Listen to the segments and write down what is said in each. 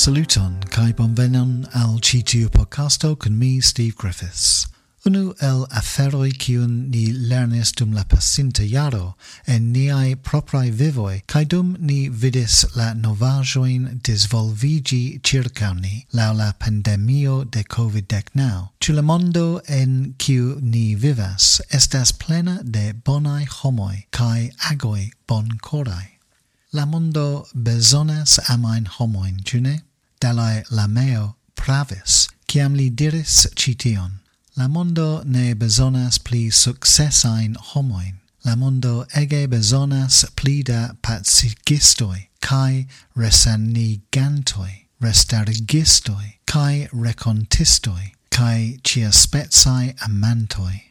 Saluton, kai bonvenon al citiu podcasto con mi, Steve Griffiths. Unu el aferoi cium ni lernis dum la pasinta jaro en niai proprai vivoi, kai dum ni vidis la novajoin disvolvigi circa ni, lau la pandemio de COVID-19. Ciu la mondo en ciu ni vivas estas plena de bonai homoi, kai agoi boncorai. La mondo besonas amain homoin, ciu ne? Dalai Lameo pravis, ciam li diris cition. La mondo ne besonas pli successain homoin. La mondo ege besonas pli da pacigistoi, cae resanigantoi, restarigistoi, cae recontistoi, cae ciaspezai amantoi.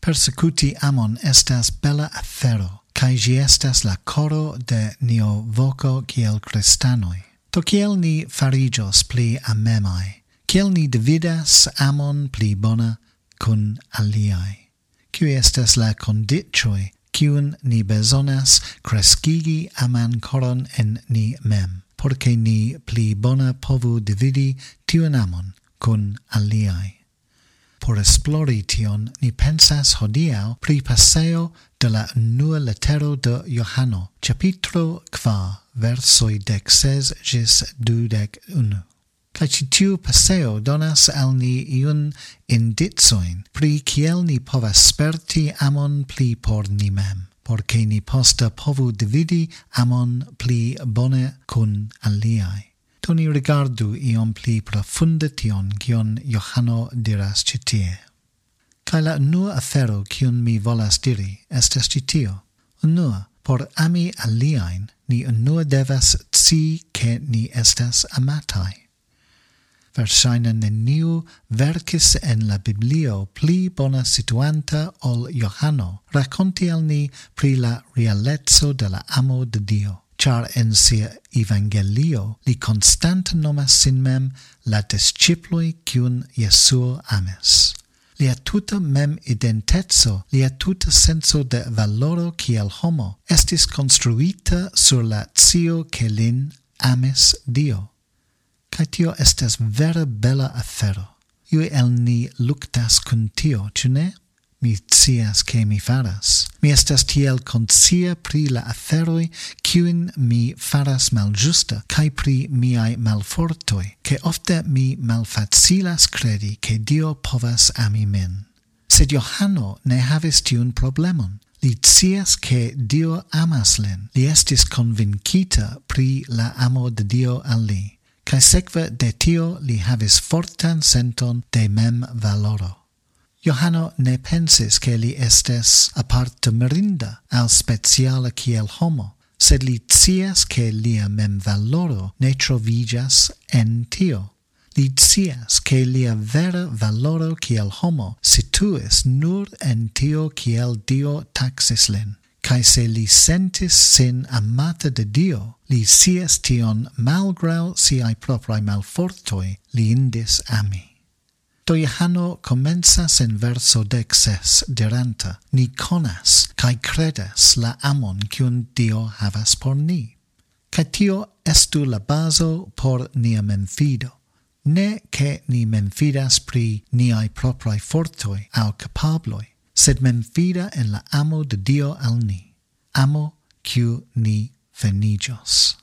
Persecuti amon estas bella afero, cae gi estas la coro de nio voco ciel cristanoi. Do kiel ni farigios pli amemai? Kiel ni dividas amon pli bona cun aliai? Ciu estes la condicioi cium ni besonas crescigi aman coron en ni mem, Porce ni pli bona povu dividi tiun amon cun aliai por esplori tion ni pensas hodiau pri paseo de la nua letero de Johano, capitro qua, versoi dec ses gis dudec unu. Ca citiu paseo donas al ni iun indizoin pri ciel ni povas sperti amon pli por ni mem, porce ni posta povu dividi amon pli bone cun aliai do ni rigardu iom pli profunde tion gion Johano diras citie. Kaj la nua afero kiun mi volas diri estes citio. Unua, por ami aliaen, ni unua devas ci che ni estas amatai. Versaine neniu verkis en la Biblio pli bona situanta ol Johano raconti al ni pri la realezzo de la amo de Dio char en sia evangelio li constante nomas sin mem la disciploi cium Jesuo ames. Lia tuta mem identetso, lia tuta senso de valoro kiel homo, estis construita sur la zio che lin ames Dio. Cai tio estes vera bella afero. Iui el ni luctas cun tio, cune? ne? mi cias che mi faras. Mi estas tiel conscia pri la aferoi cuin mi faras maljusta, cae pri miai malfortoi, che ofte mi malfacilas credi che Dio povas ami min. Sed Johano ne havis tiun problemon. Li cias che Dio amas lin. Li estis convincita pri la amo de Dio al li. Cae sekve de tio li havis fortan senton de mem valoro. Johano ne pensis che li estes aparte merinda al speciala kiel homo, sed li cias che lia mem valoro ne trovigas en tio. Li cias che lia vera valoro kiel homo situis nur en tio kiel Dio taxis lin. Cae se li sentis sin amata de Dio, li cias tion malgrau siai proprae malfortoi li indis ami. Do Johano comensas en verso dexes diranta, ni conas, cae credas la amon cion Dio havas por ni. Cae tio estu la baso por nia memfido, ne che ni memfidas pri niai proprae fortoi au capabloi, sed memfida en la amo de Dio al ni, amo ciu ni venigios.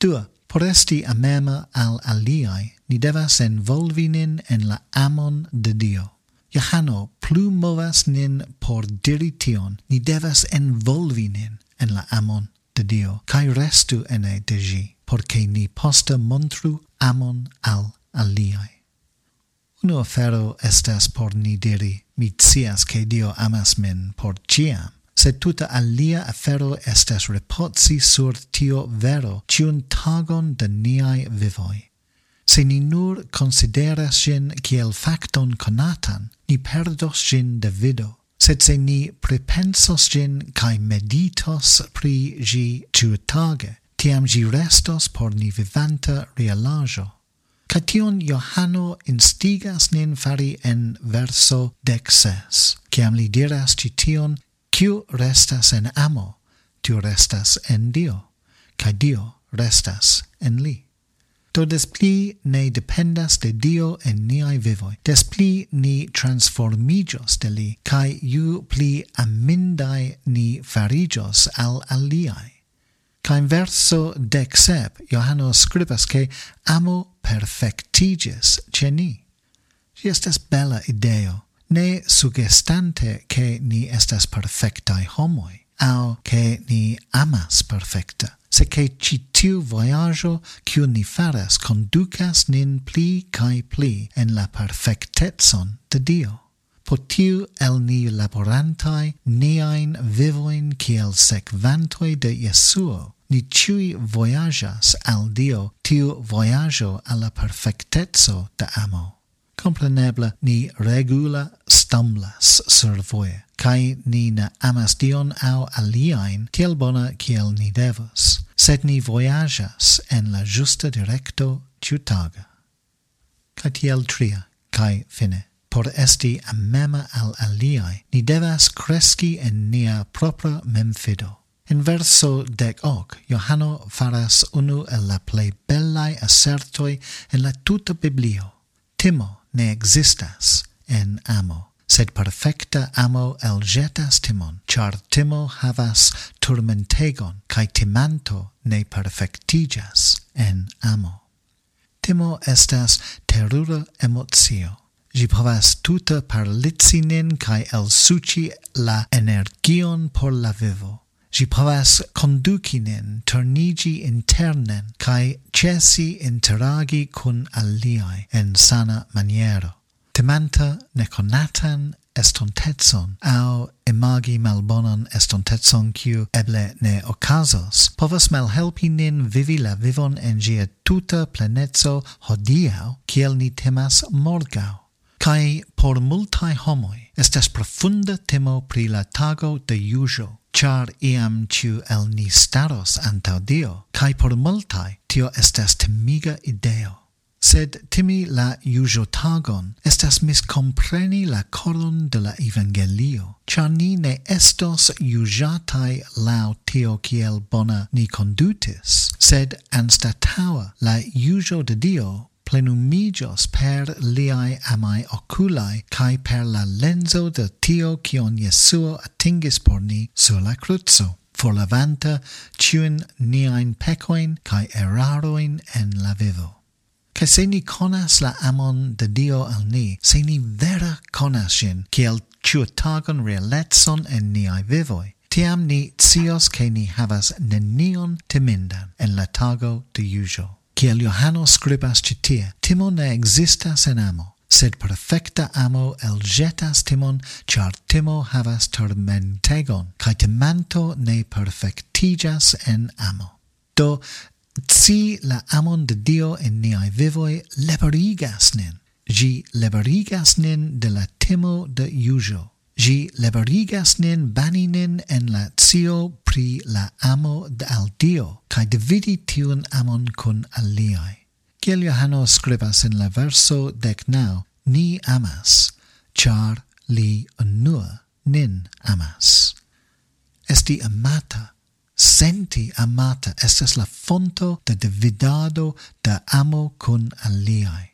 Dua, Por esti amema al aliai, ni devas envolvi nin en la amon de Dio. Johano plu movas nin por diri tion, ni devas envolvi nin en la amon de Dio, cae restu ene de gi, porce ni posta montru amon al aliai. Uno afero estas por ni diri, mi cias che Dio amas min por ciam, sed tuta alia afero estas repotsi sur tio vero ciun tagon de niai vivoi. Se ni nur consideras gin kiel facton conatan, ni perdos gin de vido, sed se ni prepensos gin cae meditos pri gi ciutage, tiam gi restos por ni vivanta realajo. Cation Johano instigas nin fari en verso dexes, ciam li diras cition Ciu restas en amo, tiu restas en Dio, ca Dio restas en li. Do des pli ne dependas de Dio en niai vivoi, des pli ni transformigios de li, cae iu pli amindai ni farigios al aliai. Cae in verso dec sep, Johano scribas che amo perfectigis ce ni. Si estes bella ideo, ne sugestante che ni estas perfectae homoi, au che ni amas perfecta, se che citiu voyaggio ciu ni faras conducas nin pli cae pli en la perfectetson de Dio. Potiu el ni laborantai niain vivoin kiel secvantoi de Jesuo, ni ciui voyagas al Dio tiu voyaggio alla perfectetso de amo compreneble ni regula stumblas sur voie, cae ni ne amas dion au aliaen tiel bona kiel ni devos, sed ni voyagas en la justa directo ciutaga. Cae tiel tria, cae fine. Por esti amema al aliae, ni devas cresci en nia propra memfido. In verso dec hoc, Johano faras unu el la plei bellae assertoi en la tuta Biblio. Timo, ne existas en amo, sed perfecta amo elgetas timon, char timo havas turmentegon, cae timanto ne perfectigas en amo. Timo estas terura emozio. Gi povas tuta parlici nin cae elsuci la energion por la vivo Gi povas conduci nin, tornigi internen, cae cesi interagi cun aliae en sana maniero. Temanta neconatan estontetson au imagi malbonan estontetson kiu eble ne ocasos povas malhelpi nin vivi la vivon en gia tuta pleneco hodiau kiel ni temas morgau. Kai por multai homoi estas profunda temo pri la tago de juĝo char iam ciu el ni staros antau Dio, cae por multae tio estas temiga ideo. Sed timi la iujo tagon estas miscompreni la coron de la evangelio, char ni ne estos iujatai lau tio kiel bona ni condutis, sed anstataua la iujo de Dio plenumigios per liai amai oculae, cae per la lenzo de tio cion Jesuo atingis por ni sur la cruzo, forlavanta ciun niain pecoin cae eraroin en la vivo. Cae se ni conas la amon de Dio al ni, se ni vera conas sin, ciel ciutagon realetson en niai vivoi, tiam ni cios che ni havas nenion temindan en la tago de usual kiel Johano scribas citie, timo ne existas en amo, sed perfecta amo eljetas timon, char timo havas tormentegon, cae temanto ne perfectigas en amo. Do, ci la amon de Dio en niai vivoi leberigas nin. Gi leberigas nin de la timo de iujo. Gi leberigas nin bani nin en la cio pri la amo de al Dio, cae dividi tiun amon cun aliai. Ciel Johano scribas in la verso dec nau, ni amas, char li unua nin amas. Esti amata, senti amata, estes la fonto de dividado de amo cun aliai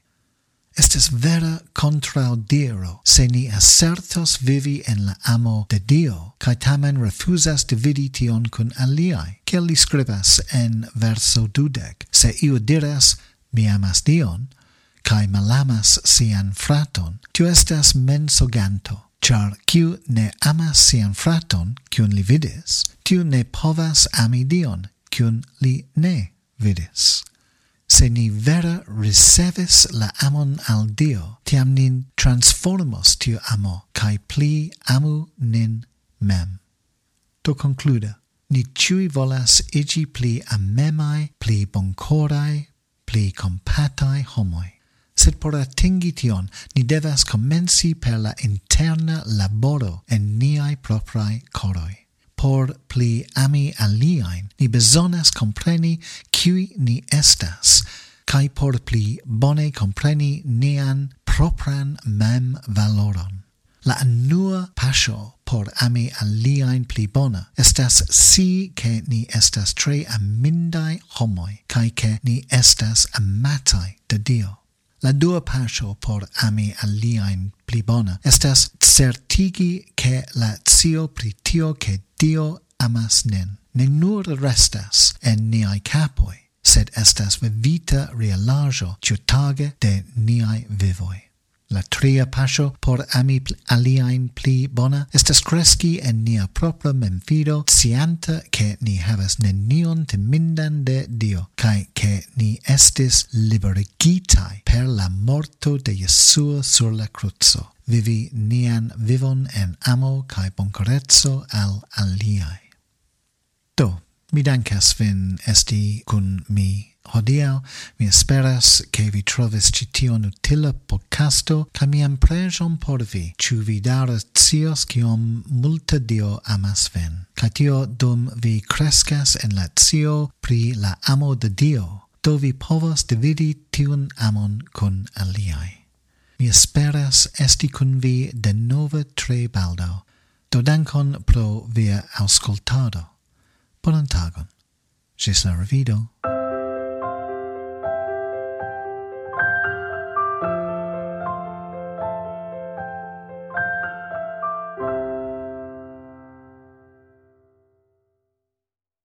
estes vera contraudiro, se ni assertos vivi en la amo de Dio, cae tamen refusas dividi tion cun aliai, ciel li scribas en verso dudec, se iu diras, mi amas Dion, cae malamas sian fraton, tu estas mensoganto, char ciu ne amas sian fraton, cion li vidis, tiu ne povas ami Dion, cion li ne vidis se ni vera ricevis la amon al Dio, tiam nin transformos tiu amo, cae pli amu nin mem. To concluda, ni ciui volas igi pli amemai, pli boncorai, pli compatai homoi. Sed por atingi tion, ni devas comenci per la interna laboro en niai proprai coroi. Por pli ami aliain, ni besonas compreni qui ni estas, cae por pli bone compreni nian propran mem valoron. La annua pasio por ami aliaen pli bona estas si che ni estas tre amindai homoi, cae che ni estas amatai de Dio. La dua pasio por ami aliaen pli bona estas certigi che la zio pri tio che Dio amas nin, ne nur restas en niai capoi, sed estas vivita realajo ciutage de niai vivoi. La tria pasio por ami pl aliaen pli bona estas cresci en nia propra memfido, cianta che ni havas nenion temindan de Dio, cae che ni estis liberigitai per la morto de Jesuo sur la cruzo, vivi nian vivon en amo cae boncorezzo al aliae. Do, mi dankas vin esti kun mi hodiau, mi esperas che vi trovis cition utila podcasto, ca mian pregion por vi, ciu vi daras cios cium multe Dio amas vin. Ca tio dum vi crescas en la cio pri la amo de Dio, do vi povas dividi tiun amon kun aliai. Mi esperas esti kun vi de nove tre baldo, do dankon pro via auscultado. Buon Tagon. Gisela Revido.